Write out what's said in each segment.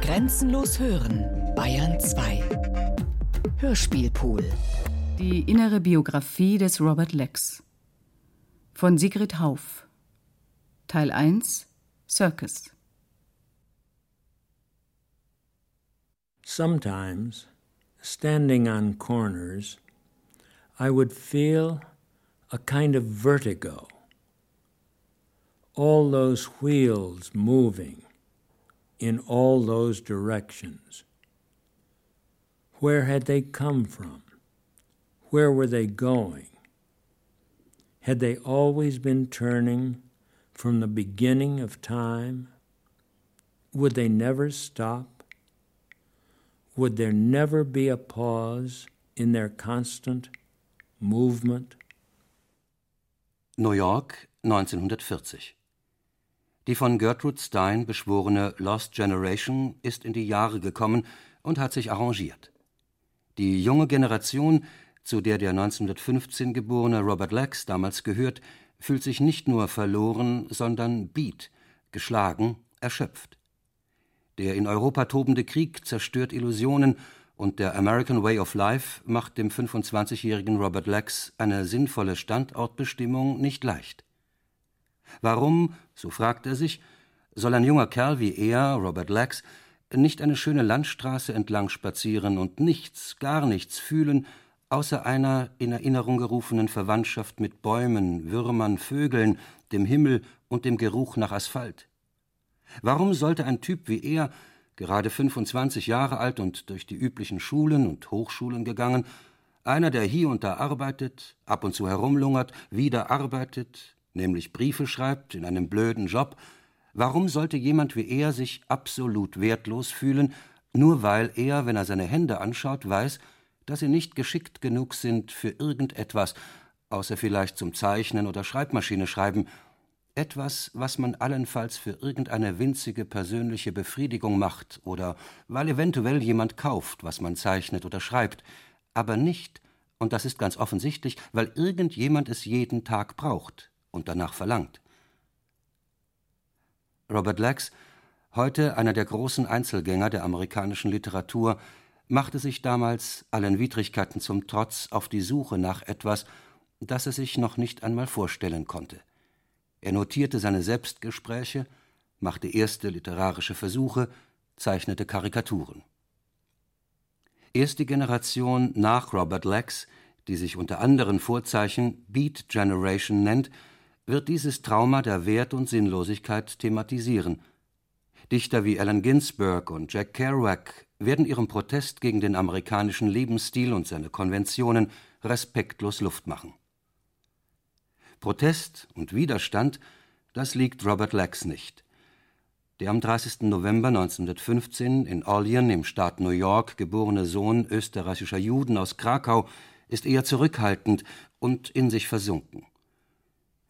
Grenzenlos hören, Bayern 2. Hörspielpool. Die innere Biografie des Robert Lex. Von Sigrid Hauf. Teil 1 Circus. Sometimes, standing on corners, I would feel a kind of vertigo. All those wheels moving in all those directions. Where had they come from? Where were they going? Had they always been turning from the beginning of time? Would they never stop? Would there never be a pause in their constant movement? New York, 1940. Die von Gertrude Stein beschworene Lost Generation ist in die Jahre gekommen und hat sich arrangiert. Die junge Generation, zu der der 1915 geborene Robert Lex damals gehört, fühlt sich nicht nur verloren, sondern beat, geschlagen, erschöpft. Der in Europa tobende Krieg zerstört Illusionen und der American Way of Life macht dem 25-jährigen Robert Lex eine sinnvolle Standortbestimmung nicht leicht. Warum, so fragt er sich, soll ein junger Kerl wie er, Robert Lex, nicht eine schöne Landstraße entlang spazieren und nichts, gar nichts fühlen, außer einer in Erinnerung gerufenen Verwandtschaft mit Bäumen, Würmern, Vögeln, dem Himmel und dem Geruch nach Asphalt? Warum sollte ein Typ wie er, gerade 25 Jahre alt und durch die üblichen Schulen und Hochschulen gegangen, einer, der hier und da arbeitet, ab und zu herumlungert, wieder arbeitet, nämlich Briefe schreibt in einem blöden Job, warum sollte jemand wie er sich absolut wertlos fühlen, nur weil er, wenn er seine Hände anschaut, weiß, dass sie nicht geschickt genug sind für irgendetwas, außer vielleicht zum Zeichnen oder Schreibmaschine schreiben, etwas, was man allenfalls für irgendeine winzige persönliche Befriedigung macht oder weil eventuell jemand kauft, was man zeichnet oder schreibt, aber nicht, und das ist ganz offensichtlich, weil irgendjemand es jeden Tag braucht, und danach verlangt. Robert Lex, heute einer der großen Einzelgänger der amerikanischen Literatur, machte sich damals allen Widrigkeiten zum Trotz auf die Suche nach etwas, das er sich noch nicht einmal vorstellen konnte. Er notierte seine Selbstgespräche, machte erste literarische Versuche, zeichnete Karikaturen. Erst die Generation nach Robert Lex, die sich unter anderen Vorzeichen Beat Generation nennt, wird dieses Trauma der Wert und Sinnlosigkeit thematisieren. Dichter wie Allen Ginsberg und Jack Kerouac werden ihrem Protest gegen den amerikanischen Lebensstil und seine Konventionen respektlos Luft machen. Protest und Widerstand, das liegt Robert Lex nicht. Der am 30. November 1915 in Olean im Staat New York geborene Sohn österreichischer Juden aus Krakau ist eher zurückhaltend und in sich versunken.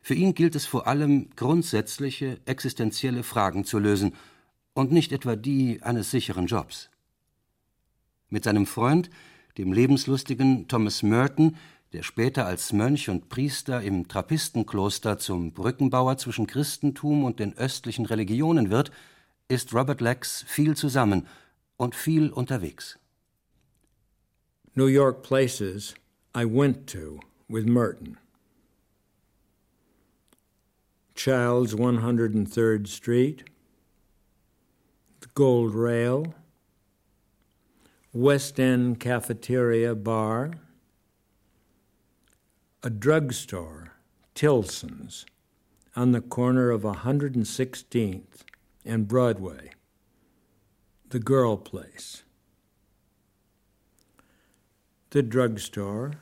Für ihn gilt es vor allem, grundsätzliche, existenzielle Fragen zu lösen und nicht etwa die eines sicheren Jobs. Mit seinem Freund, dem lebenslustigen Thomas Merton, der später als Mönch und Priester im Trappistenkloster zum Brückenbauer zwischen Christentum und den östlichen Religionen wird, ist Robert Lex viel zusammen und viel unterwegs. New York places I went to with Merton. Childs 103rd Street, the Gold Rail, West End Cafeteria Bar, a drugstore, Tilson's, on the corner of 116th and Broadway, the Girl Place. The drugstore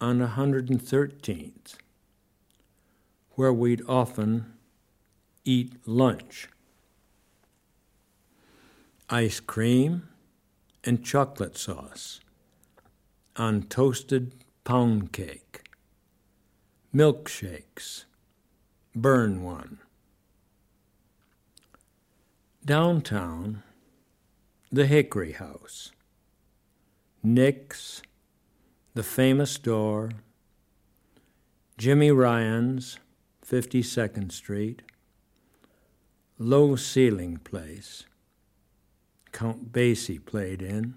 on 113th where we'd often eat lunch. Ice cream and chocolate sauce on toasted pound cake. Milkshakes. Burn one. Downtown, the Hickory House. Nick's, the famous door, Jimmy Ryan's, 52nd Street, low ceiling place, Count Basie played in.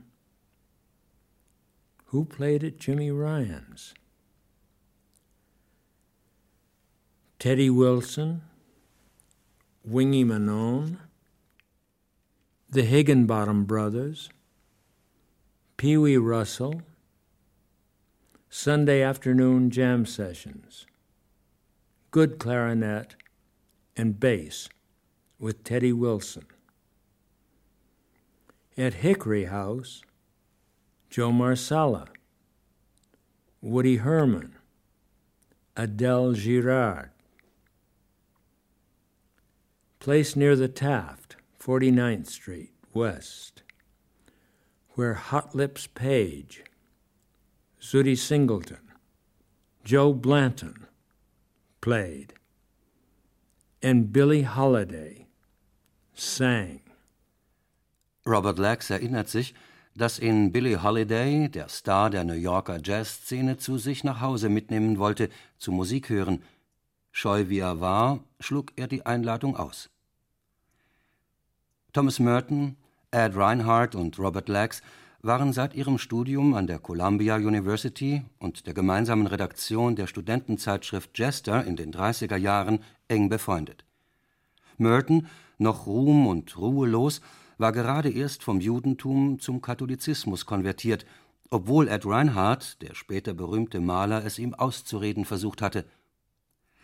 Who played at Jimmy Ryan's? Teddy Wilson, Wingy Manone, the Higginbottom Brothers, Pee Wee Russell, Sunday afternoon jam sessions, good clarinet, and bass with Teddy Wilson. At Hickory House, Joe Marsala, Woody Herman, Adele Girard. Place near the Taft, 49th Street, West, where Hot Lips Page, Zutty Singleton, Joe Blanton played, and Billie Holiday sang. Robert Lax erinnert sich, dass ihn Billie Holiday, der Star der New Yorker Jazzszene, zu sich nach Hause mitnehmen wollte, zu Musik hören. Scheu wie er war, schlug er die Einladung aus. Thomas Merton, Ed Reinhardt und Robert Lax waren seit ihrem Studium an der Columbia University und der gemeinsamen Redaktion der Studentenzeitschrift Jester in den 30er Jahren eng befreundet. Merton, noch ruhm- und ruhelos, war gerade erst vom Judentum zum Katholizismus konvertiert, obwohl Ed Reinhardt, der später berühmte Maler, es ihm auszureden versucht hatte.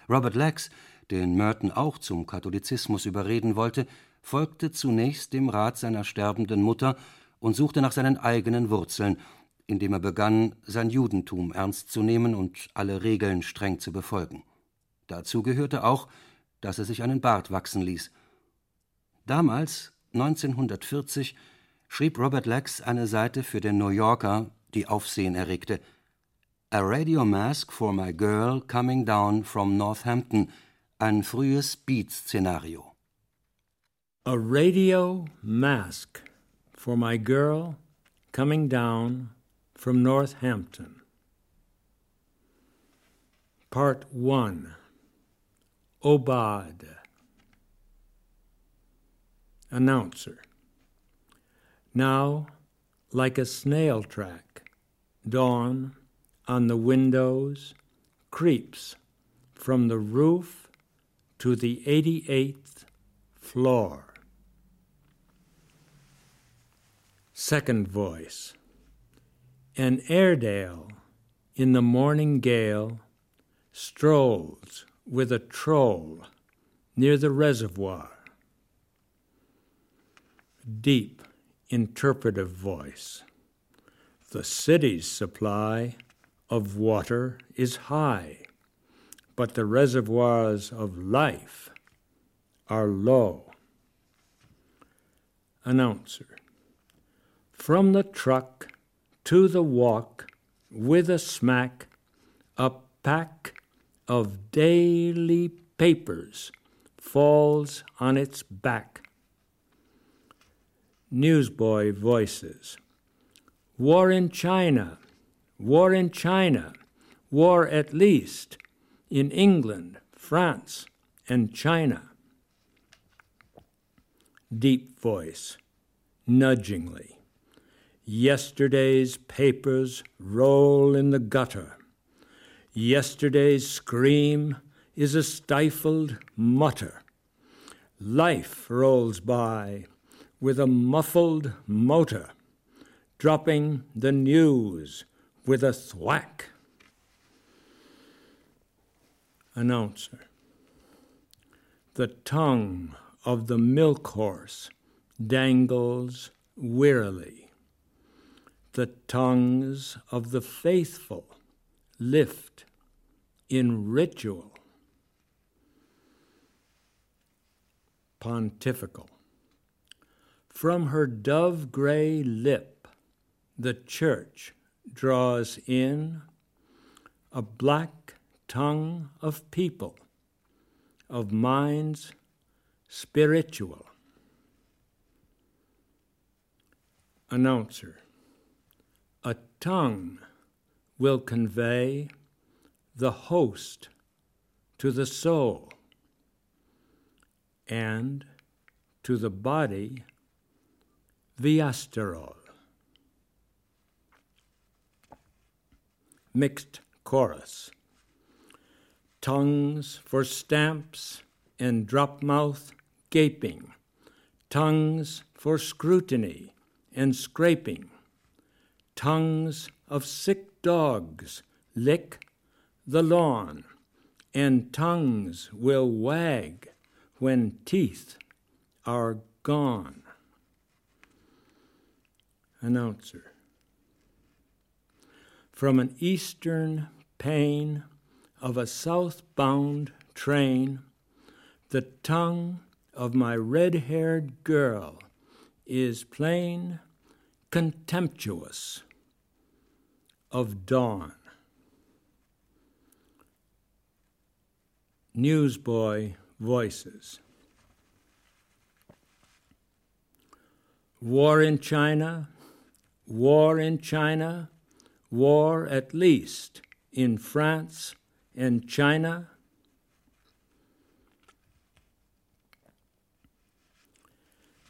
Robert Lax, den Merton auch zum Katholizismus überreden wollte, folgte zunächst dem Rat seiner sterbenden Mutter und suchte nach seinen eigenen Wurzeln, indem er begann, sein Judentum ernst zu nehmen und alle Regeln streng zu befolgen. Dazu gehörte auch, dass er sich einen Bart wachsen ließ. Damals, 1940, schrieb Robert Lax eine Seite für den New Yorker, die Aufsehen erregte. A Radio Mask for My Girl Coming Down from Northampton, ein frühes Beat-Szenario. A radio mask for my girl coming down from Northampton. Part 1 Obad. Announcer. Now, like a snail track, dawn on the windows creeps from the roof to the 88th floor. Second voice. An Airedale in the morning gale strolls with a troll near the reservoir. Deep, interpretive voice. The city's supply of water is high, but the reservoirs of life are low. Announcer. From the truck to the walk, with a smack, a pack of daily papers falls on its back. Newsboy voices War in China, war in China, war at least in England, France, and China. Deep voice, nudgingly. Yesterday's papers roll in the gutter. Yesterday's scream is a stifled mutter. Life rolls by with a muffled motor, dropping the news with a thwack. Announcer. The tongue of the milk horse dangles wearily the tongues of the faithful lift in ritual. Pontifical. From her dove gray lip, the church draws in a black tongue of people, of minds spiritual. Announcer tongue will convey the host to the soul and to the body Viasterol. Mixed chorus. Tongues for stamps and drop mouth gaping. Tongues for scrutiny and scraping. Tongues of sick dogs lick the lawn, and tongues will wag when teeth are gone. Announcer. From an eastern pane of a southbound train, the tongue of my red haired girl is plain contemptuous of dawn. Newsboy Voices War in China, war in China, war at least in France and China.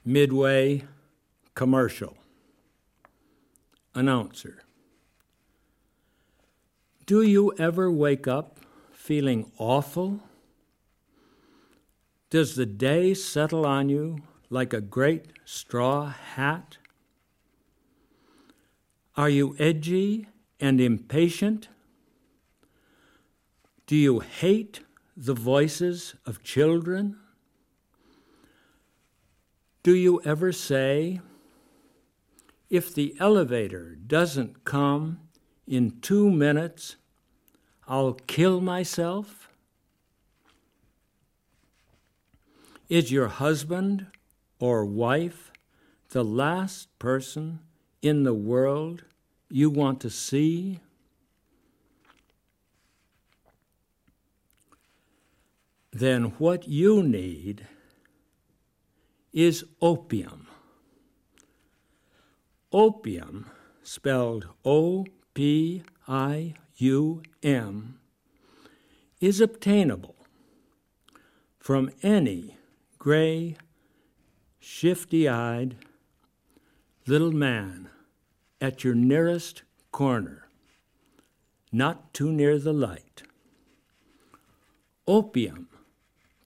Midway commercial. Announcer. Do you ever wake up feeling awful? Does the day settle on you like a great straw hat? Are you edgy and impatient? Do you hate the voices of children? Do you ever say, if the elevator doesn't come in two minutes, I'll kill myself? Is your husband or wife the last person in the world you want to see? Then what you need is opium. Opium, spelled O P I U M, is obtainable from any gray, shifty eyed little man at your nearest corner, not too near the light. Opium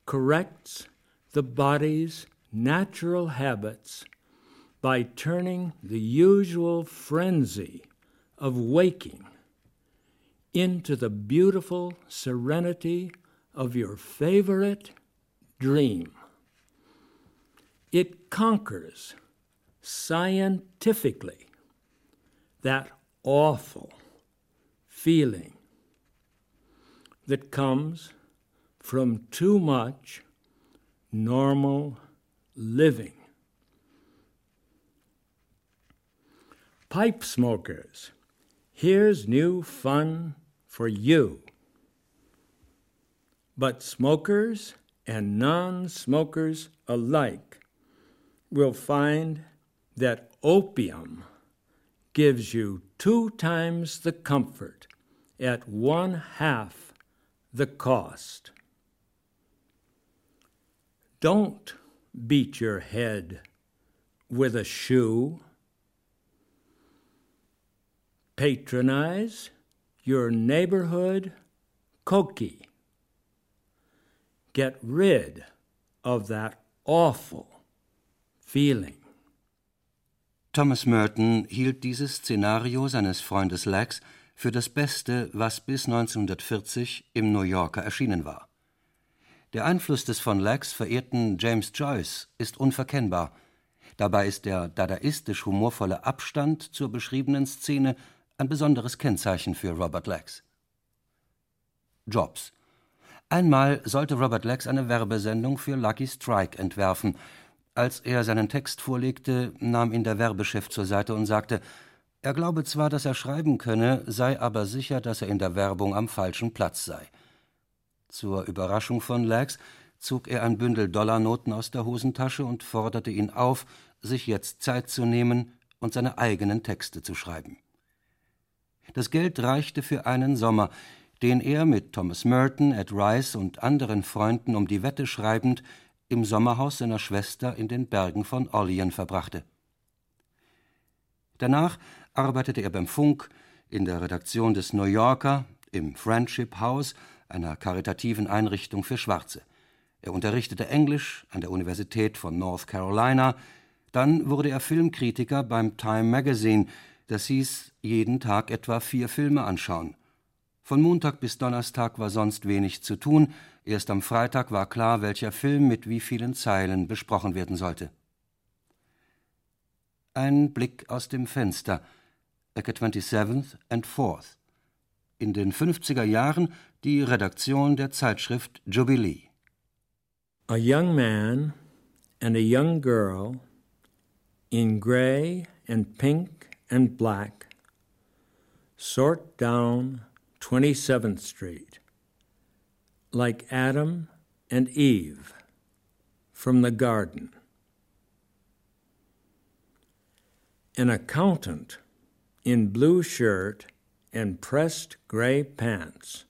corrects the body's natural habits by turning the usual frenzy of waking into the beautiful serenity of your favorite dream. It conquers scientifically that awful feeling that comes from too much normal living. Pipe smokers, here's new fun for you. But smokers and non smokers alike will find that opium gives you two times the comfort at one half the cost. Don't beat your head with a shoe. Patronize your neighborhood Koki. Get rid of that awful feeling. Thomas Merton hielt dieses Szenario seines Freundes Lax für das Beste, was bis 1940 im New Yorker erschienen war. Der Einfluss des von Lax verehrten James Joyce ist unverkennbar. Dabei ist der dadaistisch humorvolle Abstand zur beschriebenen Szene ein besonderes Kennzeichen für Robert Lax. Jobs. Einmal sollte Robert Lax eine Werbesendung für Lucky Strike entwerfen. Als er seinen Text vorlegte, nahm ihn der Werbechef zur Seite und sagte, er glaube zwar, dass er schreiben könne, sei aber sicher, dass er in der Werbung am falschen Platz sei. Zur Überraschung von Lax zog er ein Bündel Dollarnoten aus der Hosentasche und forderte ihn auf, sich jetzt Zeit zu nehmen und seine eigenen Texte zu schreiben. Das Geld reichte für einen Sommer, den er mit Thomas Merton, Ed Rice und anderen Freunden um die Wette schreibend im Sommerhaus seiner Schwester in den Bergen von Orleans verbrachte. Danach arbeitete er beim Funk, in der Redaktion des New Yorker, im Friendship House, einer karitativen Einrichtung für Schwarze. Er unterrichtete Englisch an der Universität von North Carolina. Dann wurde er Filmkritiker beim Time Magazine. Das hieß, jeden Tag etwa vier Filme anschauen. Von Montag bis Donnerstag war sonst wenig zu tun. Erst am Freitag war klar, welcher Film mit wie vielen Zeilen besprochen werden sollte. Ein Blick aus dem Fenster. Ecke 27th and 4th. In den 50er Jahren die Redaktion der Zeitschrift Jubilee. A young man and a young girl in gray and pink and black sort down 27th Street like Adam and Eve from the garden. An accountant in blue shirt and pressed gray pants,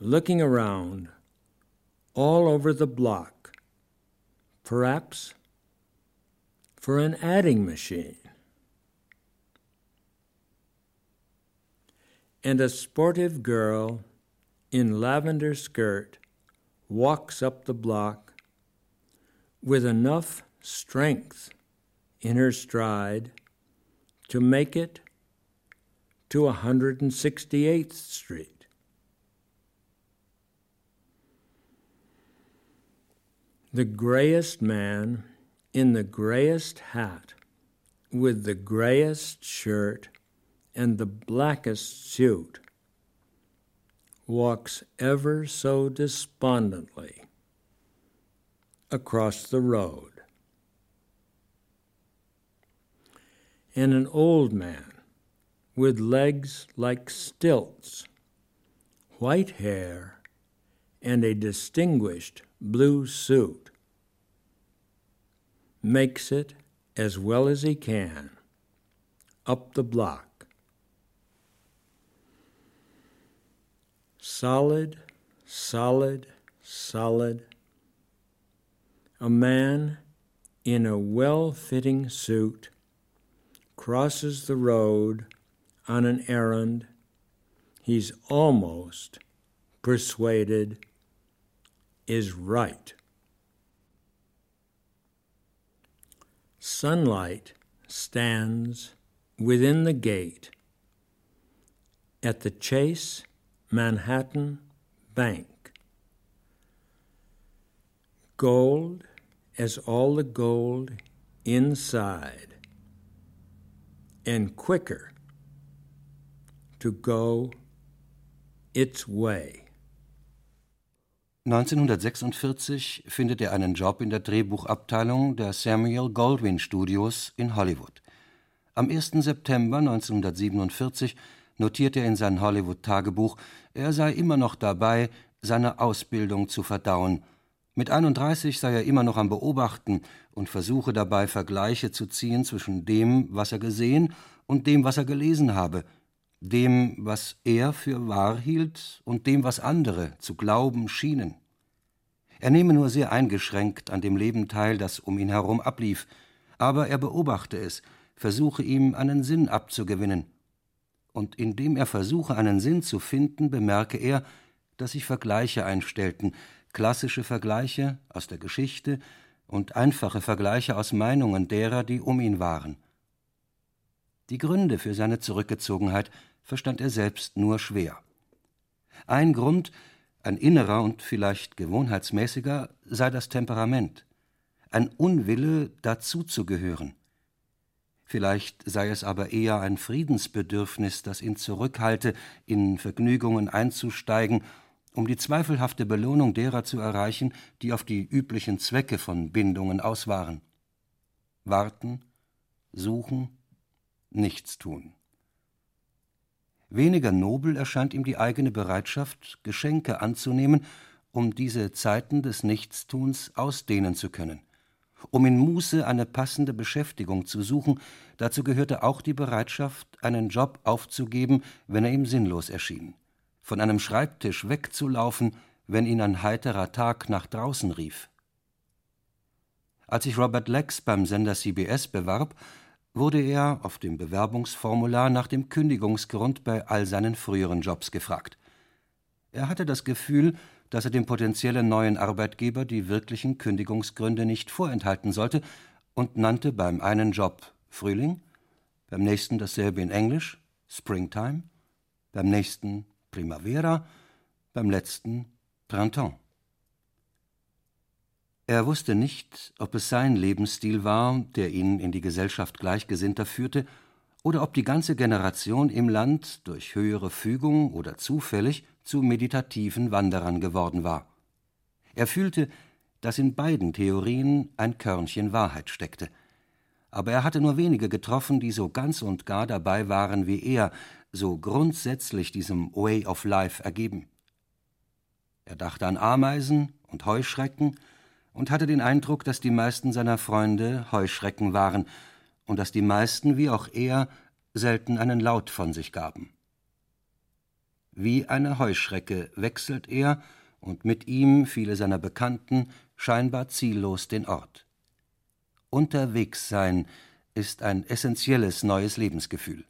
looking around all over the block, perhaps for an adding machine. And a sportive girl in lavender skirt walks up the block with enough strength in her stride to make it to 168th Street. The grayest man in the grayest hat with the grayest shirt and the blackest suit walks ever so despondently across the road. And an old man with legs like stilts, white hair, and a distinguished blue suit makes it as well as he can up the block. Solid, solid, solid. A man in a well fitting suit crosses the road on an errand he's almost persuaded is right. Sunlight stands within the gate at the Chase Manhattan Bank. Gold as all the gold inside, and quicker to go its way. 1946 findet er einen Job in der Drehbuchabteilung der Samuel Goldwyn Studios in Hollywood. Am 1. September 1947 notiert er in sein Hollywood-Tagebuch, er sei immer noch dabei, seine Ausbildung zu verdauen. Mit 31 sei er immer noch am Beobachten und versuche dabei, Vergleiche zu ziehen zwischen dem, was er gesehen und dem, was er gelesen habe, dem, was er für wahr hielt und dem, was andere zu glauben schienen. Er nehme nur sehr eingeschränkt an dem Leben teil, das um ihn herum ablief, aber er beobachte es, versuche ihm einen Sinn abzugewinnen und indem er versuche, einen Sinn zu finden, bemerke er, dass sich Vergleiche einstellten, klassische Vergleiche aus der Geschichte und einfache Vergleiche aus Meinungen derer, die um ihn waren. Die Gründe für seine Zurückgezogenheit verstand er selbst nur schwer. Ein Grund, ein innerer und vielleicht gewohnheitsmäßiger, sei das Temperament, ein Unwille, dazuzugehören. Vielleicht sei es aber eher ein Friedensbedürfnis, das ihn zurückhalte, in Vergnügungen einzusteigen, um die zweifelhafte Belohnung derer zu erreichen, die auf die üblichen Zwecke von Bindungen aus waren. Warten, suchen, nichts tun. Weniger nobel erscheint ihm die eigene Bereitschaft, Geschenke anzunehmen, um diese Zeiten des Nichtstuns ausdehnen zu können. Um in Muße eine passende Beschäftigung zu suchen, dazu gehörte auch die Bereitschaft, einen Job aufzugeben, wenn er ihm sinnlos erschien, von einem Schreibtisch wegzulaufen, wenn ihn ein heiterer Tag nach draußen rief. Als sich Robert Lex beim Sender CBS bewarb, wurde er auf dem Bewerbungsformular nach dem Kündigungsgrund bei all seinen früheren Jobs gefragt. Er hatte das Gefühl, dass er dem potenziellen neuen Arbeitgeber die wirklichen Kündigungsgründe nicht vorenthalten sollte und nannte beim einen Job Frühling, beim nächsten dasselbe in Englisch, Springtime, beim nächsten Primavera, beim letzten Printemps. Er wusste nicht, ob es sein Lebensstil war, der ihn in die Gesellschaft Gleichgesinnter führte, oder ob die ganze Generation im Land durch höhere Fügung oder zufällig zu meditativen Wanderern geworden war. Er fühlte, dass in beiden Theorien ein Körnchen Wahrheit steckte. Aber er hatte nur wenige getroffen, die so ganz und gar dabei waren wie er, so grundsätzlich diesem Way of Life ergeben. Er dachte an Ameisen und Heuschrecken und hatte den Eindruck, dass die meisten seiner Freunde Heuschrecken waren und dass die meisten, wie auch er, selten einen Laut von sich gaben. Wie eine Heuschrecke wechselt er und mit ihm viele seiner Bekannten scheinbar ziellos den Ort. Unterwegs sein ist ein essentielles neues Lebensgefühl.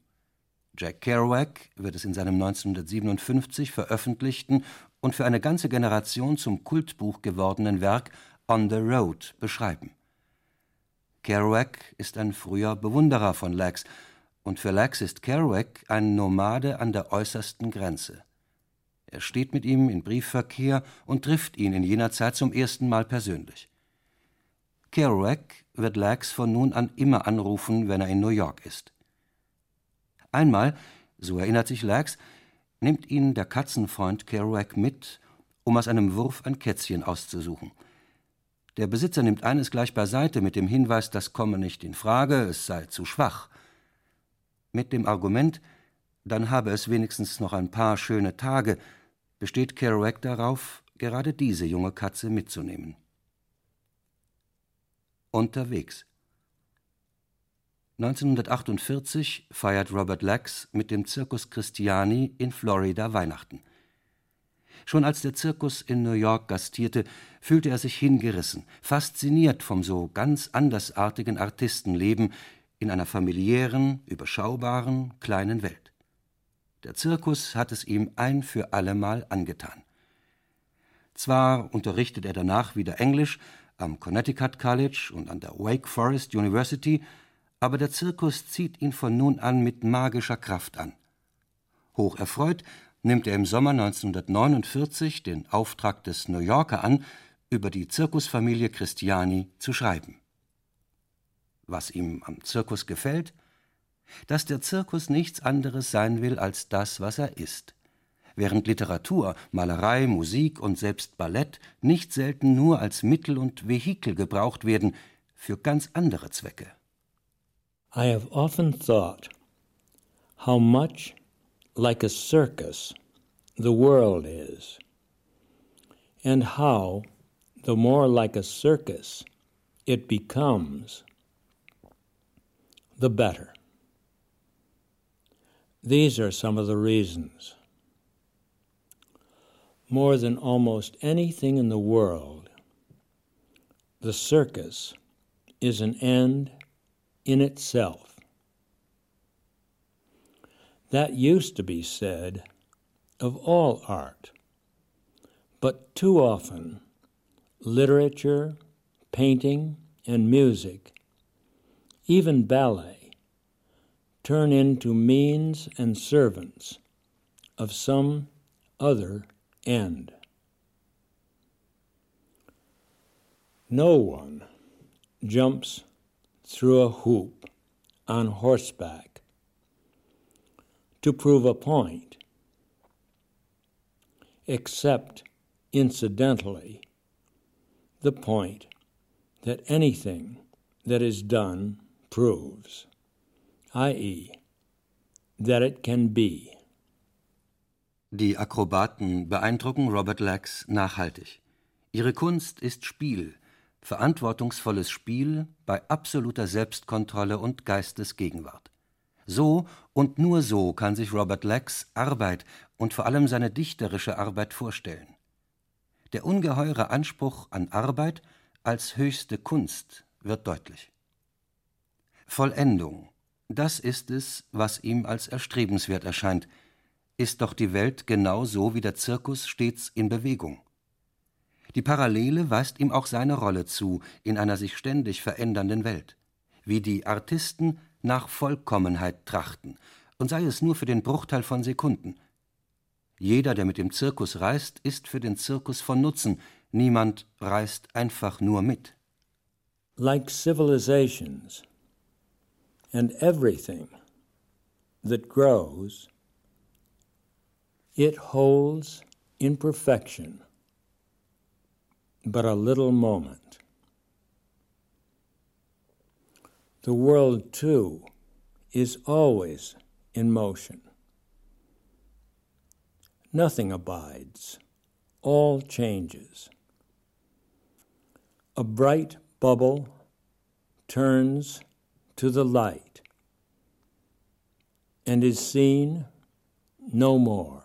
Jack Kerouac wird es in seinem 1957 veröffentlichten und für eine ganze Generation zum Kultbuch gewordenen Werk On the Road beschreiben. Kerouac ist ein früher Bewunderer von Lex und für Lex ist Kerouac ein Nomade an der äußersten Grenze. Er steht mit ihm in Briefverkehr und trifft ihn in jener Zeit zum ersten Mal persönlich. Kerouac wird Lex von nun an immer anrufen, wenn er in New York ist. Einmal, so erinnert sich Lex, nimmt ihn der Katzenfreund Kerouac mit, um aus einem Wurf ein Kätzchen auszusuchen. Der Besitzer nimmt eines gleich beiseite mit dem Hinweis, das komme nicht in Frage, es sei zu schwach mit dem Argument, dann habe es wenigstens noch ein paar schöne Tage, besteht Kerouac darauf, gerade diese junge Katze mitzunehmen. Unterwegs 1948 feiert Robert Lax mit dem Circus Christiani in Florida Weihnachten. Schon als der Zirkus in New York gastierte, fühlte er sich hingerissen, fasziniert vom so ganz andersartigen Artistenleben, in einer familiären, überschaubaren, kleinen Welt. Der Zirkus hat es ihm ein für allemal angetan. Zwar unterrichtet er danach wieder Englisch am Connecticut College und an der Wake Forest University, aber der Zirkus zieht ihn von nun an mit magischer Kraft an. Hoch erfreut nimmt er im Sommer 1949 den Auftrag des New Yorker an, über die Zirkusfamilie Christiani zu schreiben was ihm am Zirkus gefällt, dass der Zirkus nichts anderes sein will als das, was er ist, während Literatur, Malerei, Musik und selbst Ballett nicht selten nur als Mittel und Vehikel gebraucht werden für ganz andere Zwecke. I have often thought how much like a circus the world is, and how the more like a circus it becomes, the better. These are some of the reasons. More than almost anything in the world, the circus is an end in itself. That used to be said of all art, but too often literature, painting, and music even ballet, turn into means and servants of some other end. No one jumps through a hoop on horseback to prove a point, except incidentally the point that anything that is done proves, i.e., that it can be. Die Akrobaten beeindrucken Robert Lax nachhaltig. Ihre Kunst ist Spiel, verantwortungsvolles Spiel bei absoluter Selbstkontrolle und Geistesgegenwart. So und nur so kann sich Robert Lax Arbeit und vor allem seine dichterische Arbeit vorstellen. Der ungeheure Anspruch an Arbeit als höchste Kunst wird deutlich. Vollendung Das ist es, was ihm als erstrebenswert erscheint. Ist doch die Welt genau so wie der Zirkus stets in Bewegung. Die Parallele weist ihm auch seine Rolle zu in einer sich ständig verändernden Welt, wie die Artisten nach Vollkommenheit trachten, und sei es nur für den Bruchteil von Sekunden. Jeder, der mit dem Zirkus reist, ist für den Zirkus von Nutzen, niemand reist einfach nur mit. Like civilizations and everything that grows, it holds in perfection but a little moment. The world, too, is always in motion. Nothing abides, all changes. A bright bubble turns to the light and is seen no more.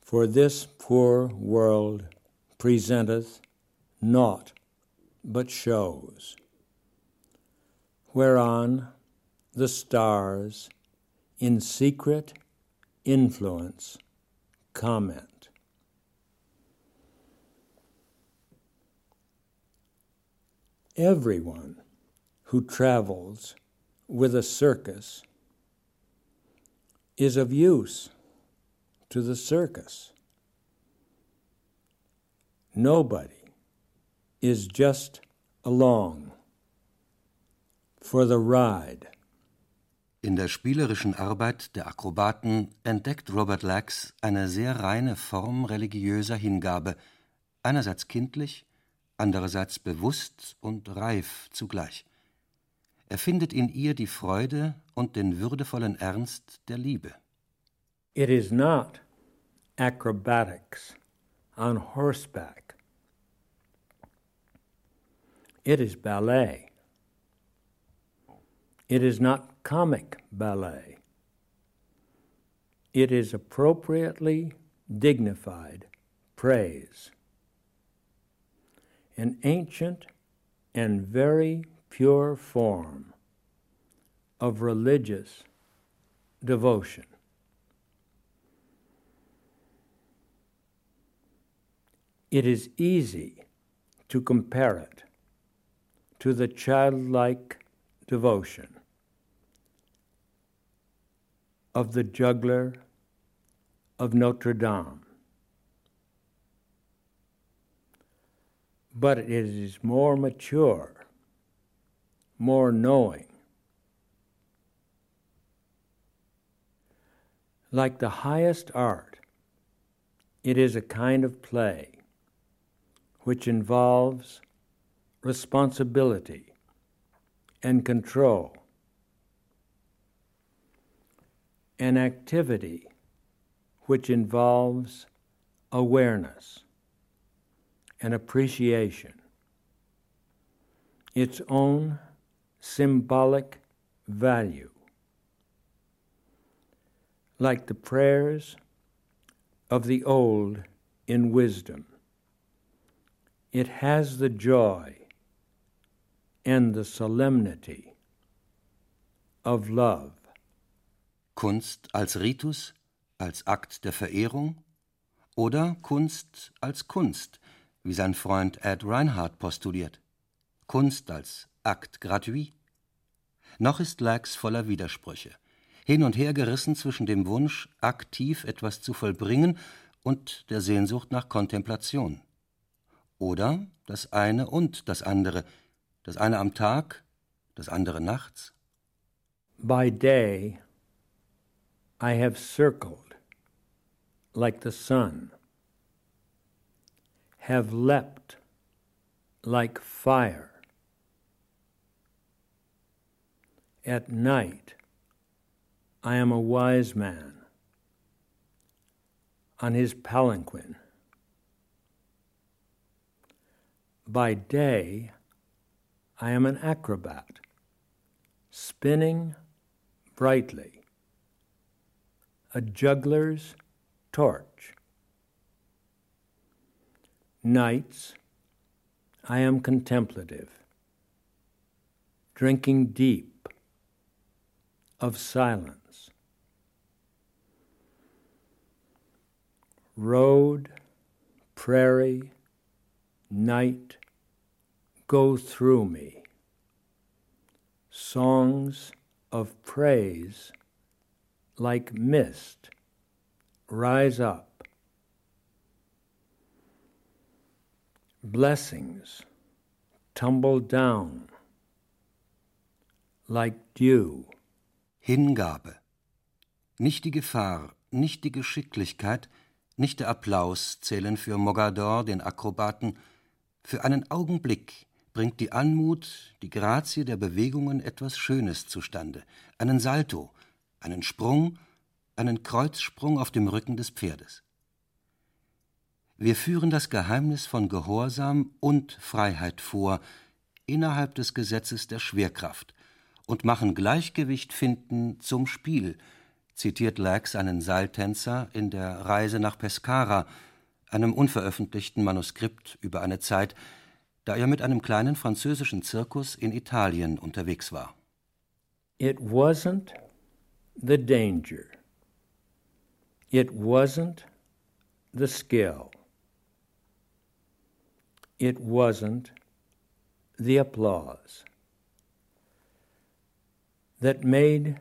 For this poor world presenteth naught but shows, whereon the stars in secret influence comment. Everyone who travels with a circus is of use to the circus. Nobody is just along for the ride. In der spielerischen Arbeit der Akrobaten entdeckt Robert Lax eine sehr reine Form religiöser Hingabe, einerseits kindlich, andererseits bewusst und reif zugleich. Er findet in ihr die Freude und den würdevollen Ernst der Liebe. It is not acrobatics on horseback. It is ballet. It is not comic ballet. It is appropriately dignified praise. An ancient and very pure form of religious devotion. It is easy to compare it to the childlike devotion of the juggler of Notre Dame. But it is more mature, more knowing. Like the highest art, it is a kind of play which involves responsibility and control, an activity which involves awareness and appreciation, its own symbolic value. Like the prayers of the old in wisdom it has the joy and the solemnity of love. Kunst als Ritus, als Akt der Verehrung oder Kunst als Kunst, wie sein Freund Ed Reinhardt postuliert. Kunst als Akt gratuit. Noch ist Lax voller Widersprüche, hin und her gerissen zwischen dem Wunsch, aktiv etwas zu vollbringen und der Sehnsucht nach Kontemplation. Oder das eine und das andere, das eine am Tag, das andere nachts? By day I have circled like the sun, have leapt like fire. At night I am a wise man on his palanquin. By day, I am an acrobat, spinning brightly, a juggler's torch. Nights, I am contemplative, drinking deep of silence. Road, prairie, night go through me. Songs of praise like mist rise up. Blessings tumble down like dew. Hingabe. Nicht die Gefahr, nicht die Geschicklichkeit, nicht der Applaus zählen für Mogador, den Akrobaten. Für einen Augenblick bringt die Anmut, die Grazie der Bewegungen etwas Schönes zustande, einen Salto, einen Sprung, einen Kreuzsprung auf dem Rücken des Pferdes. Wir führen das Geheimnis von Gehorsam und Freiheit vor, innerhalb des Gesetzes der Schwerkraft, und machen Gleichgewicht finden zum Spiel, zitiert Lax einen Seiltänzer in der Reise nach Pescara, einem unveröffentlichten Manuskript über eine Zeit, da er mit einem kleinen französischen Zirkus in Italien unterwegs war. It wasn't the danger. It wasn't the skill. It wasn't the applause that made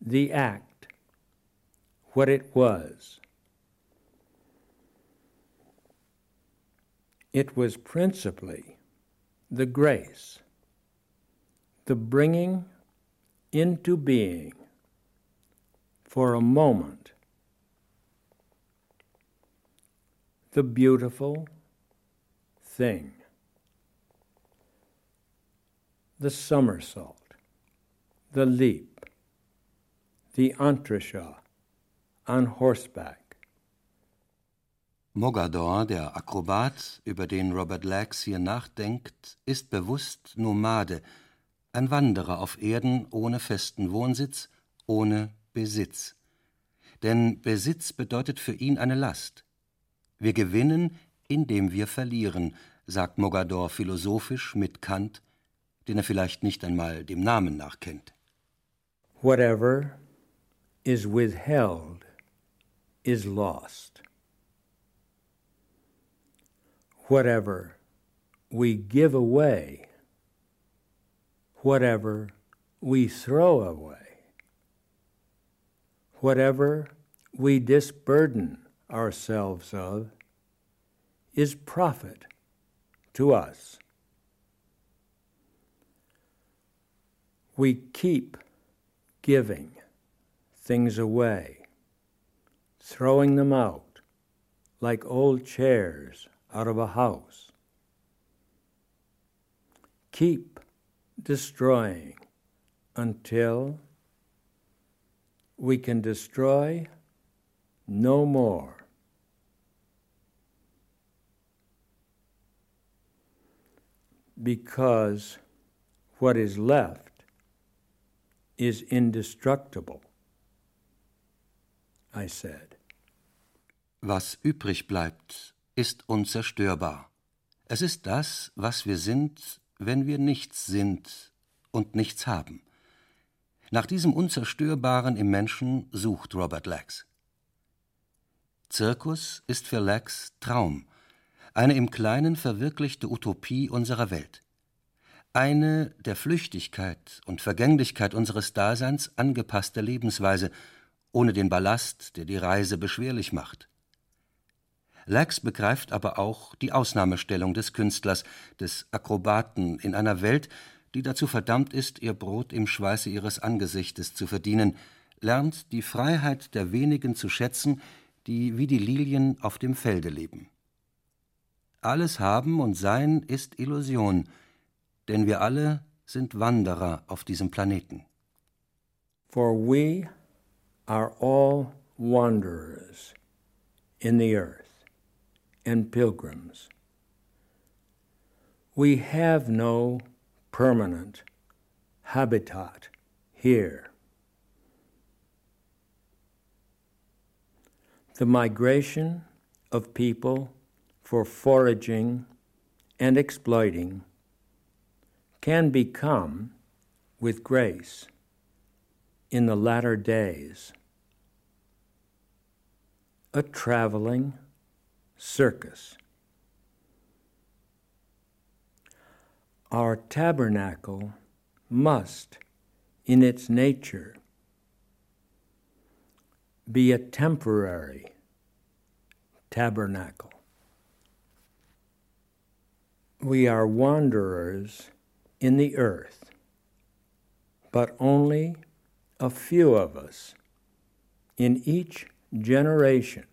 the act what it was. It was principally the grace, the bringing into being for a moment the beautiful thing, the somersault the leap, the entrechat on horseback. Mogador, der Akrobat, über den Robert Lax hier nachdenkt, ist bewusst Nomade, ein Wanderer auf Erden ohne festen Wohnsitz, ohne Besitz. Denn Besitz bedeutet für ihn eine Last. Wir gewinnen, indem wir verlieren, sagt Mogador philosophisch mit Kant, den er vielleicht nicht einmal dem Namen nach kennt. Whatever is withheld is lost. Whatever we give away, whatever we throw away, whatever we disburden ourselves of, is profit to us. We keep giving things away, throwing them out like old chairs out of a house. Keep destroying until we can destroy no more. Because what is left is indestructible. I said. Was übrig bleibt, ist unzerstörbar. Es ist das, was wir sind, wenn wir nichts sind und nichts haben. Nach diesem Unzerstörbaren im Menschen sucht Robert Lax. Zirkus ist für Lax Traum, eine im Kleinen verwirklichte Utopie unserer Welt eine der Flüchtigkeit und Vergänglichkeit unseres Daseins angepasste Lebensweise, ohne den Ballast, der die Reise beschwerlich macht. Lax begreift aber auch die Ausnahmestellung des Künstlers, des Akrobaten in einer Welt, die dazu verdammt ist, ihr Brot im Schweiße ihres Angesichtes zu verdienen, lernt die Freiheit der wenigen zu schätzen, die wie die Lilien auf dem Felde leben. Alles Haben und Sein ist Illusion, denn wir alle sind Wanderer auf diesem Planeten. For we are all wanderers in the earth and pilgrims. We have no permanent habitat here. The migration of people for foraging and exploiting can become with grace in the latter days. A traveling circus. Our tabernacle must, in its nature, be a temporary tabernacle. We are wanderers in the earth, but only a few of us in each generation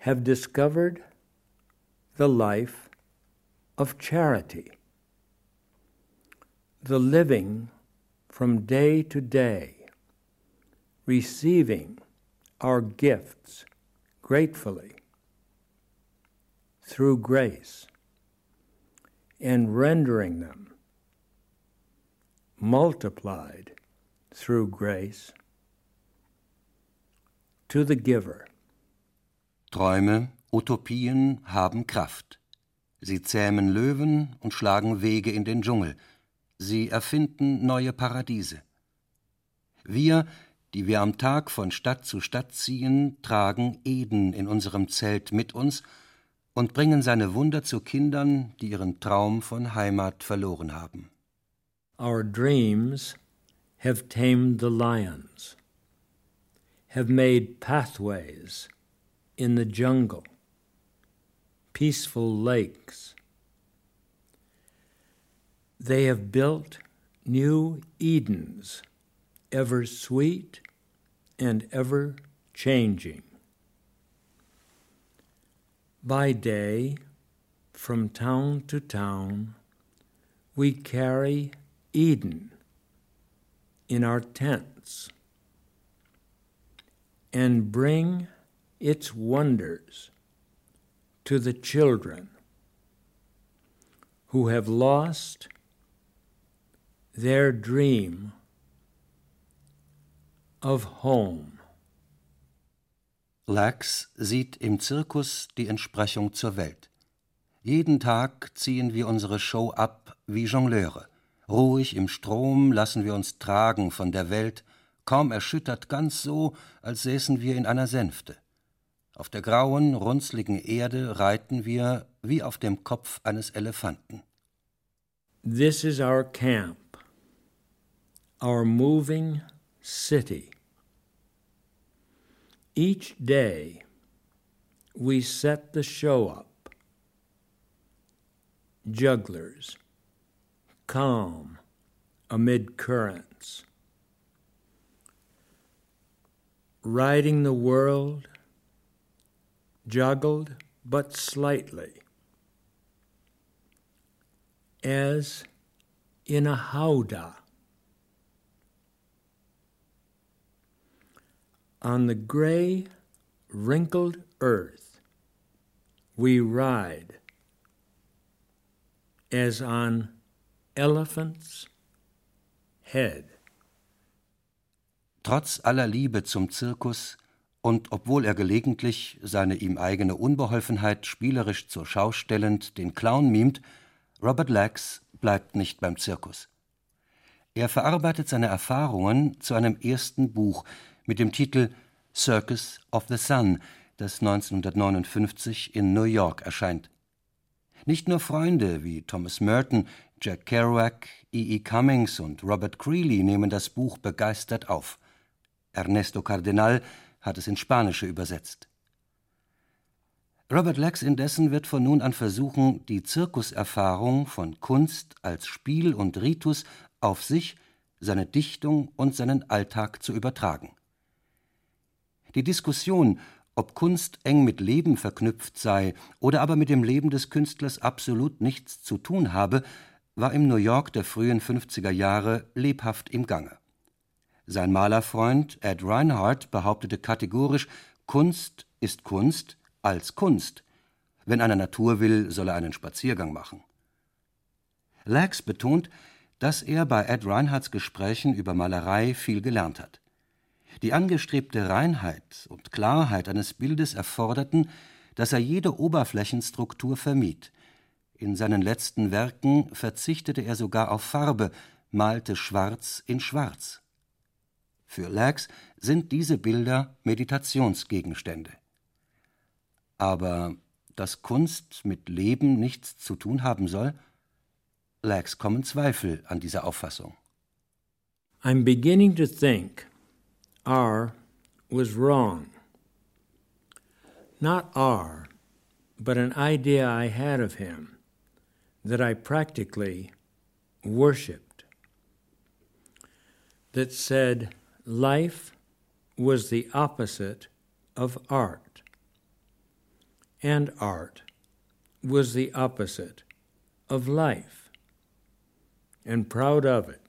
have discovered the life of charity, the living from day to day, receiving our gifts gratefully through grace and rendering them multiplied through grace to the giver. Träume, Utopien haben Kraft. Sie zähmen Löwen und schlagen Wege in den Dschungel. Sie erfinden neue Paradiese. Wir, die wir am Tag von Stadt zu Stadt ziehen, tragen Eden in unserem Zelt mit uns und bringen seine Wunder zu Kindern, die ihren Traum von Heimat verloren haben. Our dreams have tamed the lions, have made pathways in the jungle, peaceful lakes. They have built new Edens, ever sweet and ever changing. By day, from town to town, we carry Eden in our tents and bring its wonders to the children who have lost their dream of home. Lax sieht im Zirkus die Entsprechung zur Welt. Jeden Tag ziehen wir unsere Show ab wie Jongleure. Ruhig im Strom lassen wir uns tragen von der Welt, kaum erschüttert ganz so, als säßen wir in einer Sänfte. Auf der grauen, runzligen Erde reiten wir wie auf dem Kopf eines Elefanten. This is our camp, our moving city. Each day we set the show up. Jugglers, calm amid currents. Riding the world, juggled but slightly, as in a howdah. On the gray, wrinkled earth, we ride as on elephant's head. Trotz aller Liebe zum Zirkus und obwohl er gelegentlich seine ihm eigene Unbeholfenheit spielerisch zur Schau stellend den Clown mimt, Robert Lax bleibt nicht beim Zirkus. Er verarbeitet seine Erfahrungen zu einem ersten Buch, mit dem Titel Circus of the Sun, das 1959 in New York erscheint. Nicht nur Freunde wie Thomas Merton, Jack Kerouac, E. E. Cummings und Robert Creeley nehmen das Buch begeistert auf. Ernesto Cardenal hat es ins Spanische übersetzt. Robert Lax indessen wird von nun an versuchen, die Zirkuserfahrung von Kunst als Spiel und Ritus auf sich, seine Dichtung und seinen Alltag zu übertragen. Die Diskussion, ob Kunst eng mit Leben verknüpft sei oder aber mit dem Leben des Künstlers absolut nichts zu tun habe, war im New York der frühen 50er Jahre lebhaft im Gange. Sein Malerfreund Ed Reinhardt behauptete kategorisch, Kunst ist Kunst als Kunst. Wenn einer Natur will, soll er einen Spaziergang machen. Lax betont, dass er bei Ed Reinhardts Gesprächen über Malerei viel gelernt hat. Die angestrebte Reinheit und Klarheit eines Bildes erforderten, dass er jede Oberflächenstruktur vermied. In seinen letzten Werken verzichtete er sogar auf Farbe, malte Schwarz in Schwarz. Für Lax sind diese Bilder Meditationsgegenstände. Aber dass Kunst mit Leben nichts zu tun haben soll? Lax kommen Zweifel an dieser Auffassung. I'm beginning to think R was wrong. Not R, but an idea I had of him that I practically worshiped, that said life was the opposite of art, and art was the opposite of life, and proud of it.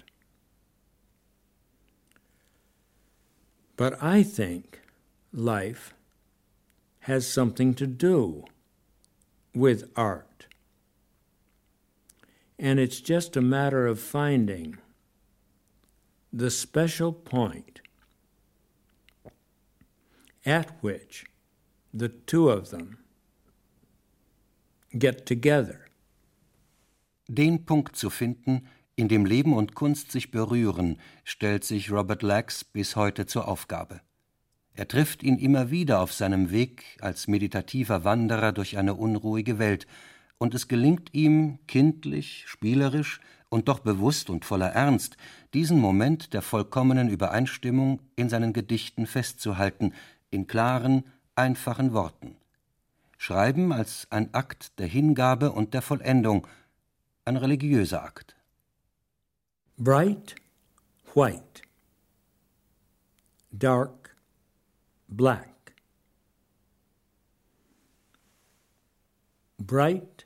But I think life has something to do with art. And it's just a matter of finding the special point at which the two of them get together. Den Punkt zu finden, in dem Leben und Kunst sich berühren, stellt sich Robert Lax bis heute zur Aufgabe. Er trifft ihn immer wieder auf seinem Weg als meditativer Wanderer durch eine unruhige Welt, und es gelingt ihm, kindlich, spielerisch und doch bewusst und voller Ernst, diesen Moment der vollkommenen Übereinstimmung in seinen Gedichten festzuhalten, in klaren, einfachen Worten. Schreiben als ein Akt der Hingabe und der Vollendung, ein religiöser Akt. Bright white, dark black. Bright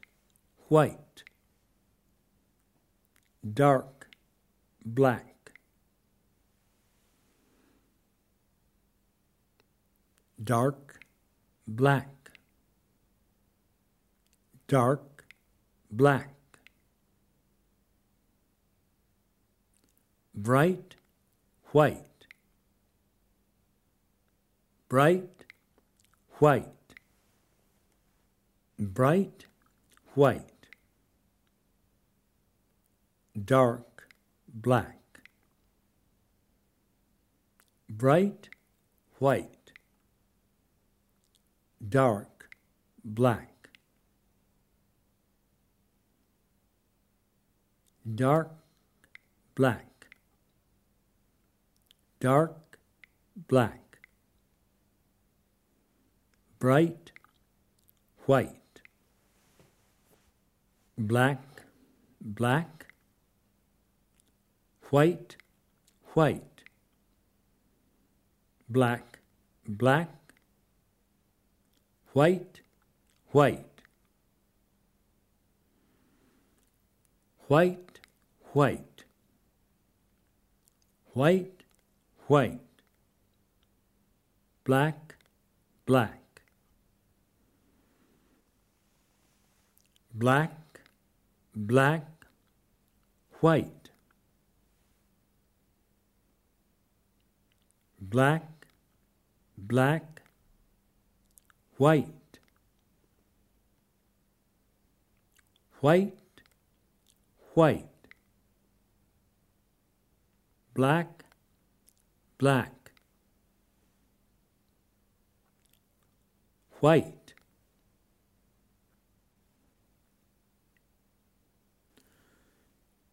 white, dark black. Dark black, dark black. Bright white, bright white, bright white, dark black, bright white, dark black, dark black dark black, bright white, black black, white white, black black, white white, white white, white white, black, black, black, black, white, black, black, white, white, white, black, black, white,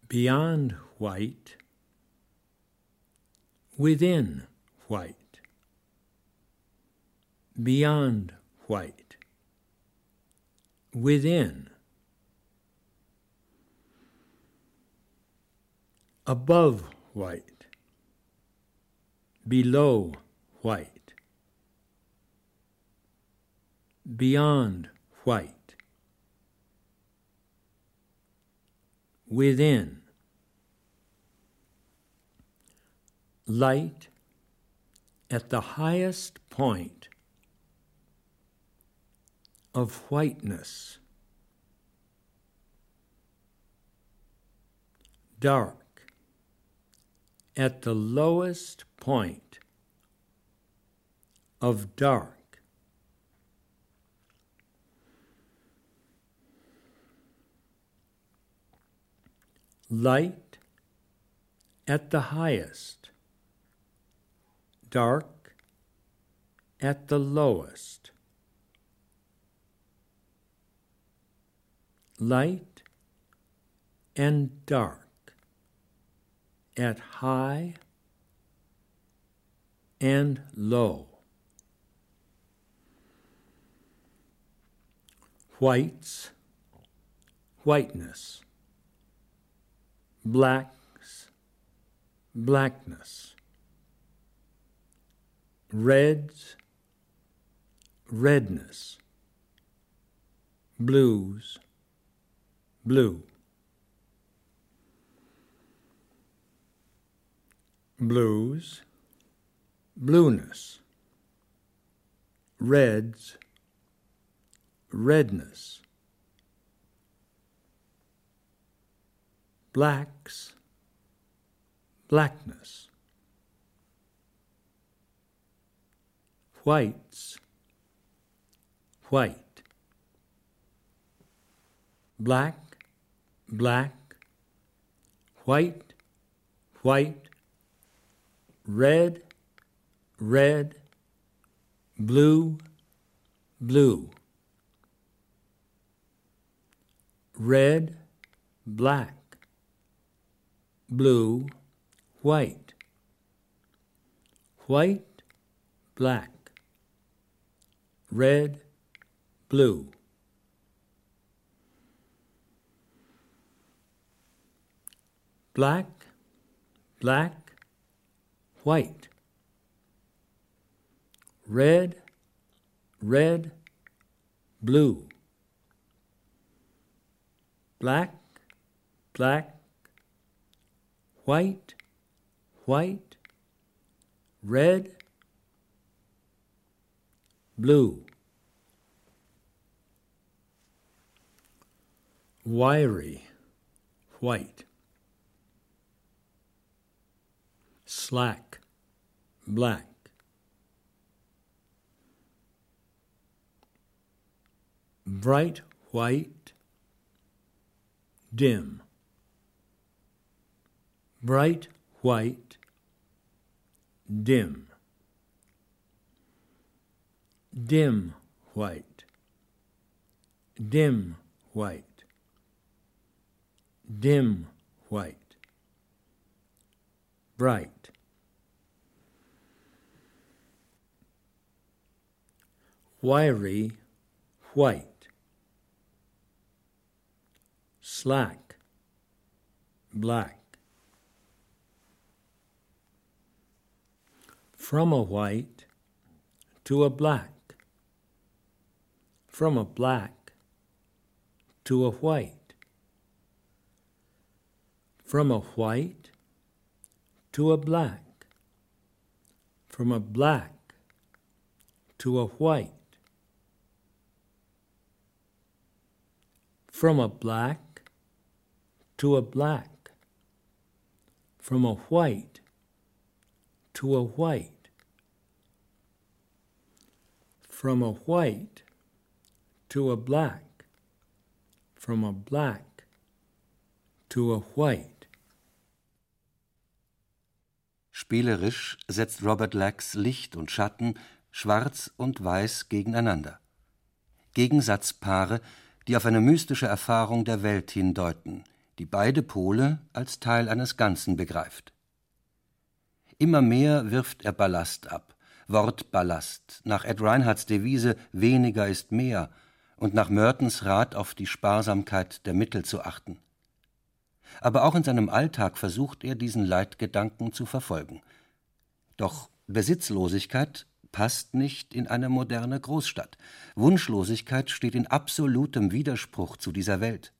beyond white, within white, beyond white, within, above white below white, beyond white, within, light at the highest point of whiteness, dark at the lowest point of dark. light at the highest, dark at the lowest. Light and dark at high and low. Whites, whiteness blacks, blackness, reds, redness, blues, blue. Blues, blueness, reds, redness, blacks, blackness, whites, white, black, black, white, white, red, red, blue, blue, red, black, blue, white, white, black, red, blue. Black, black, white, red, red, blue. Black, black, white, white, red, blue. Wiry, white. Slack, black. Bright white, dim. Bright white, dim, dim white, dim white, dim white, bright. Wiry, white, slack, black. from a white to a black, from a black to a white, from a white to a black, from a black to a white, from a black to a black, from a white to a white from a white to a black, from a black to a white. Spielerisch setzt Robert Lax Licht und Schatten, Schwarz und Weiß gegeneinander. Gegensatzpaare, die auf eine mystische Erfahrung der Welt hindeuten, die beide Pole als Teil eines Ganzen begreift. Immer mehr wirft er Ballast ab, Wortballast, nach Ed Reinhards Devise weniger ist mehr und nach Mertens Rat auf die Sparsamkeit der Mittel zu achten. Aber auch in seinem Alltag versucht er, diesen Leitgedanken zu verfolgen. Doch Besitzlosigkeit passt nicht in eine moderne Großstadt. Wunschlosigkeit steht in absolutem Widerspruch zu dieser Welt.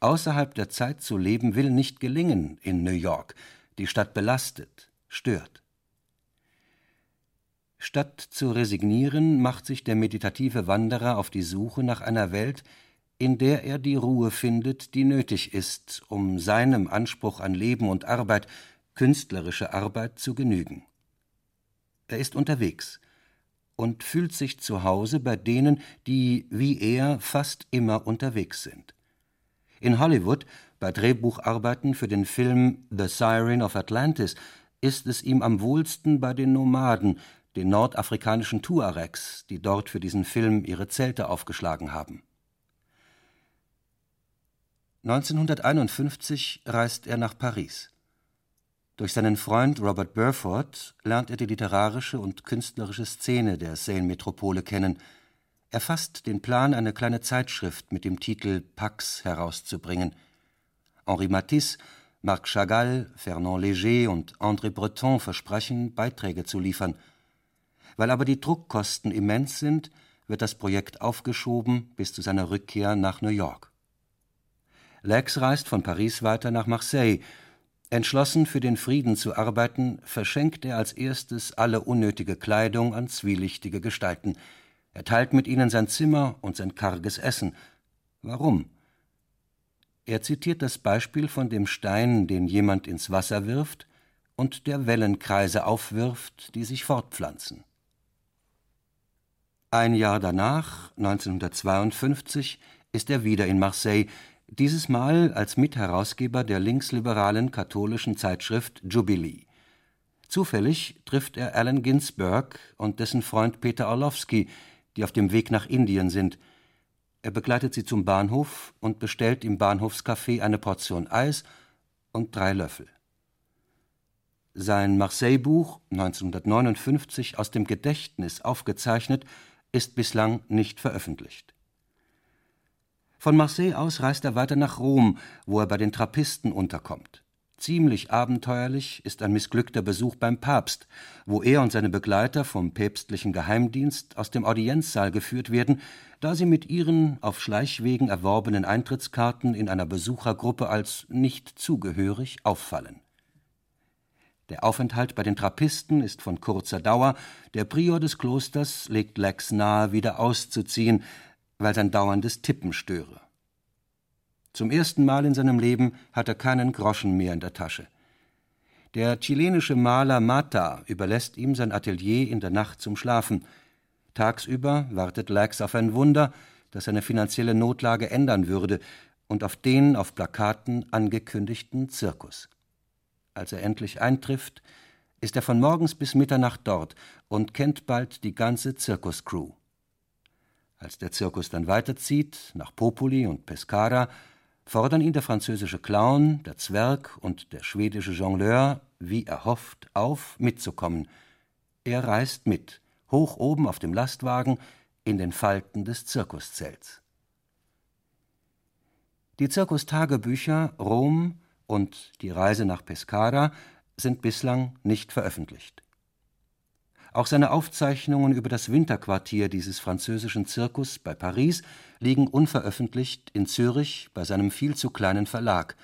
Außerhalb der Zeit zu leben will nicht gelingen in New York. Die Stadt belastet, stört. Statt zu resignieren, macht sich der meditative Wanderer auf die Suche nach einer Welt, in der er die Ruhe findet, die nötig ist, um seinem Anspruch an Leben und Arbeit, künstlerische Arbeit, zu genügen. Er ist unterwegs und fühlt sich zu Hause bei denen, die wie er fast immer unterwegs sind. In Hollywood Bei Drehbucharbeiten für den Film The Siren of Atlantis ist es ihm am wohlsten bei den Nomaden, den nordafrikanischen Tuaregs, die dort für diesen Film ihre Zelte aufgeschlagen haben. 1951 reist er nach Paris. Durch seinen Freund Robert Burford lernt er die literarische und künstlerische Szene der Seine-Metropole kennen. Er fasst den Plan, eine kleine Zeitschrift mit dem Titel Pax herauszubringen. Henri Matisse, Marc Chagall, Fernand Léger und André Breton versprechen, Beiträge zu liefern. Weil aber die Druckkosten immens sind, wird das Projekt aufgeschoben bis zu seiner Rückkehr nach New York. Lex reist von Paris weiter nach Marseille. Entschlossen, für den Frieden zu arbeiten, verschenkt er als erstes alle unnötige Kleidung an zwielichtige Gestalten. Er teilt mit ihnen sein Zimmer und sein karges Essen. Warum? Er zitiert das Beispiel von dem Stein, den jemand ins Wasser wirft und der Wellenkreise aufwirft, die sich fortpflanzen. Ein Jahr danach, 1952, ist er wieder in Marseille, dieses Mal als Mitherausgeber der linksliberalen katholischen Zeitschrift Jubilee. Zufällig trifft er Allen Ginsberg und dessen Freund Peter Orlowski, die auf dem Weg nach Indien sind. Er begleitet sie zum Bahnhof und bestellt im Bahnhofscafé eine Portion Eis und drei Löffel. Sein Marseille-Buch, 1959 aus dem Gedächtnis aufgezeichnet, ist bislang nicht veröffentlicht. Von Marseille aus reist er weiter nach Rom, wo er bei den Trappisten unterkommt. Ziemlich abenteuerlich ist ein missglückter Besuch beim Papst, wo er und seine Begleiter vom päpstlichen Geheimdienst aus dem Audienzsaal geführt werden, da sie mit ihren auf Schleichwegen erworbenen Eintrittskarten in einer Besuchergruppe als nicht zugehörig auffallen. Der Aufenthalt bei den Trappisten ist von kurzer Dauer, der Prior des Klosters legt Lex nahe, wieder auszuziehen, weil sein dauerndes Tippen störe. Zum ersten Mal in seinem Leben hat er keinen Groschen mehr in der Tasche. Der chilenische Maler Mata überlässt ihm sein Atelier in der Nacht zum Schlafen. Tagsüber wartet Lax auf ein Wunder, das seine finanzielle Notlage ändern würde, und auf den auf Plakaten angekündigten Zirkus. Als er endlich eintrifft, ist er von morgens bis Mitternacht dort und kennt bald die ganze Zirkuscrew. Als der Zirkus dann weiterzieht, nach Populi und Pescara, fordern ihn der französische Clown, der Zwerg und der schwedische Jongleur, wie erhofft, auf, mitzukommen. Er reist mit, hoch oben auf dem Lastwagen, in den Falten des Zirkuszelts. Die Zirkustagebücher Rom und die Reise nach Pescara sind bislang nicht veröffentlicht. Auch seine Aufzeichnungen über das Winterquartier dieses französischen Zirkus bei Paris liegen unveröffentlicht in Zürich bei seinem viel zu kleinen Verlag,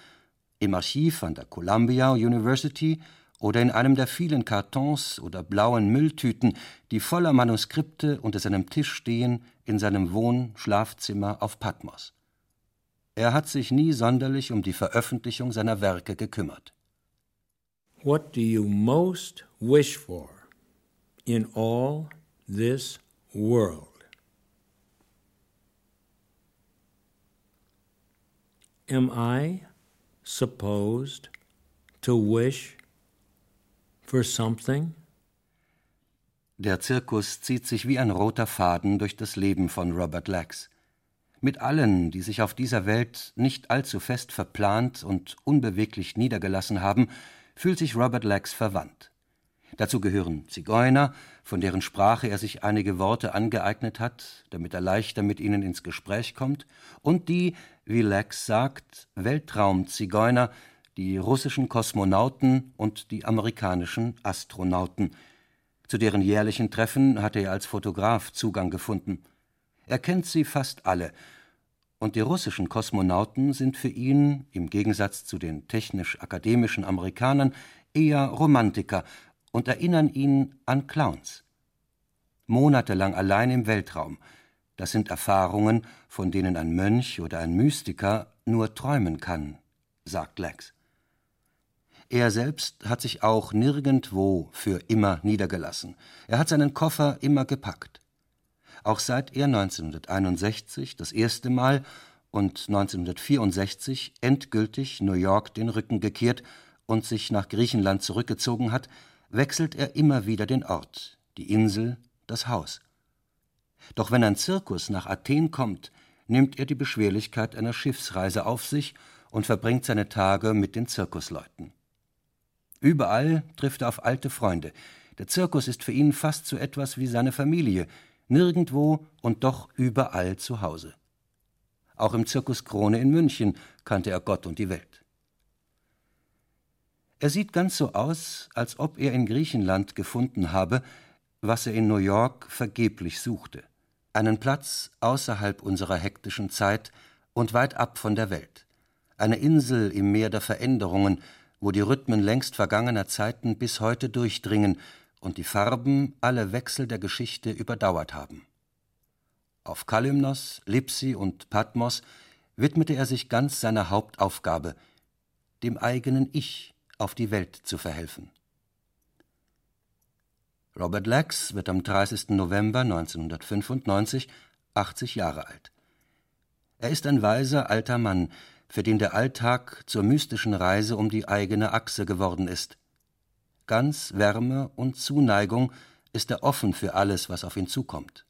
im Archiv an der Columbia University oder in einem der vielen Kartons oder blauen Mülltüten, die voller Manuskripte unter seinem Tisch stehen in seinem Wohn-Schlafzimmer auf Patmos. Er hat sich nie sonderlich um die Veröffentlichung seiner Werke gekümmert. What do you most wish for? In all this world. Am I supposed to wish for something? Der Zirkus zieht sich wie ein roter Faden durch das Leben von Robert Lax. Mit allen, die sich auf dieser Welt nicht allzu fest verplant und unbeweglich niedergelassen haben, fühlt sich Robert Lax verwandt. Dazu gehören Zigeuner, von deren Sprache er sich einige Worte angeeignet hat, damit er leichter mit ihnen ins Gespräch kommt, und die, wie Lex sagt, Weltraumzigeuner, die russischen Kosmonauten und die amerikanischen Astronauten. Zu deren jährlichen Treffen hatte er als Fotograf Zugang gefunden. Er kennt sie fast alle, und die russischen Kosmonauten sind für ihn, im Gegensatz zu den technisch-akademischen Amerikanern, eher Romantiker und erinnern ihn an Clowns. Monatelang allein im Weltraum, das sind Erfahrungen, von denen ein Mönch oder ein Mystiker nur träumen kann, sagt Lex. Er selbst hat sich auch nirgendwo für immer niedergelassen. Er hat seinen Koffer immer gepackt. Auch seit er 1961 das erste Mal und 1964 endgültig New York den Rücken gekehrt und sich nach Griechenland zurückgezogen hat, wechselt er immer wieder den Ort, die Insel, das Haus. Doch wenn ein Zirkus nach Athen kommt, nimmt er die Beschwerlichkeit einer Schiffsreise auf sich und verbringt seine Tage mit den Zirkusleuten. Überall trifft er auf alte Freunde. Der Zirkus ist für ihn fast so etwas wie seine Familie, nirgendwo und doch überall zu Hause. Auch im Zirkus Krone in München kannte er Gott und die Welt. Er sieht ganz so aus, als ob er in Griechenland gefunden habe, was er in New York vergeblich suchte. Einen Platz außerhalb unserer hektischen Zeit und weit ab von der Welt, eine Insel im Meer der Veränderungen, wo die Rhythmen längst vergangener Zeiten bis heute durchdringen und die Farben alle Wechsel der Geschichte überdauert haben. Auf Kalymnos, Lipsi und Patmos widmete er sich ganz seiner Hauptaufgabe, dem eigenen Ich auf die Welt zu verhelfen. Robert Lax wird am 30. November 1995 80 Jahre alt. Er ist ein weiser alter Mann, für den der Alltag zur mystischen Reise um die eigene Achse geworden ist. Ganz Wärme und Zuneigung ist er offen für alles, was auf ihn zukommt.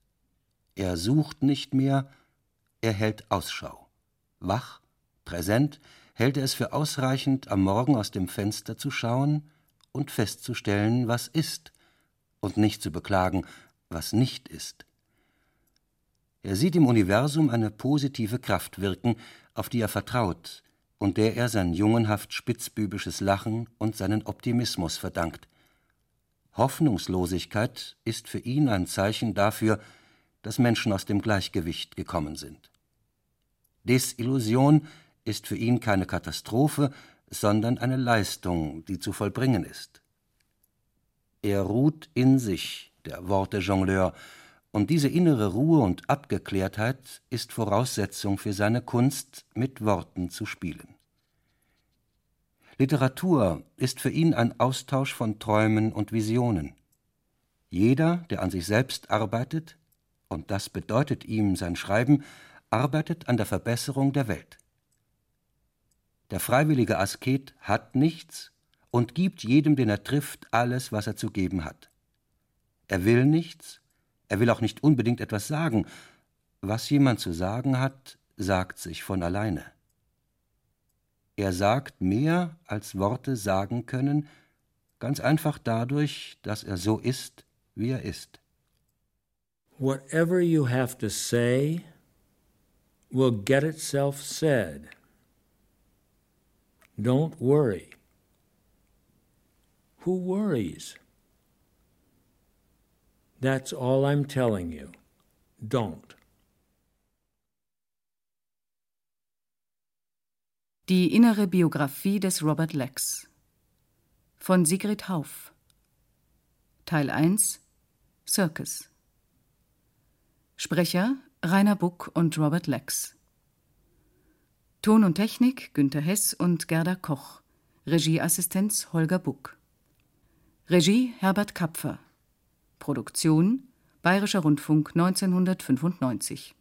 Er sucht nicht mehr, er hält Ausschau. Wach, präsent, hält er es für ausreichend, am Morgen aus dem Fenster zu schauen und festzustellen, was ist und nicht zu beklagen, was nicht ist. Er sieht im Universum eine positive Kraft wirken, auf die er vertraut und der er sein jungenhaft spitzbübisches Lachen und seinen Optimismus verdankt. Hoffnungslosigkeit ist für ihn ein Zeichen dafür, dass Menschen aus dem Gleichgewicht gekommen sind. Desillusion ist für ihn keine Katastrophe, sondern eine Leistung, die zu vollbringen ist. Er ruht in sich, der Worte-Jongleur, und diese innere Ruhe und Abgeklärtheit ist Voraussetzung für seine Kunst, mit Worten zu spielen. Literatur ist für ihn ein Austausch von Träumen und Visionen. Jeder, der an sich selbst arbeitet, und das bedeutet ihm sein Schreiben, arbeitet an der Verbesserung der Welt. Der freiwillige Asket hat nichts und gibt jedem, den er trifft, alles, was er zu geben hat. Er will nichts, er will auch nicht unbedingt etwas sagen. Was jemand zu sagen hat, sagt sich von alleine. Er sagt mehr, als Worte sagen können, ganz einfach dadurch, dass er so ist, wie er ist. Whatever you have to say will get itself said. Don't worry. Who worries? That's all I'm telling you. Don't. Die innere Biografie des Robert Lex von Sigrid Hauf Teil 1 Circus Sprecher Rainer Buck und Robert Lex Ton und Technik Günter Hess und Gerda Koch. Regieassistenz Holger Buck. Regie Herbert Kapfer. Produktion Bayerischer Rundfunk 1995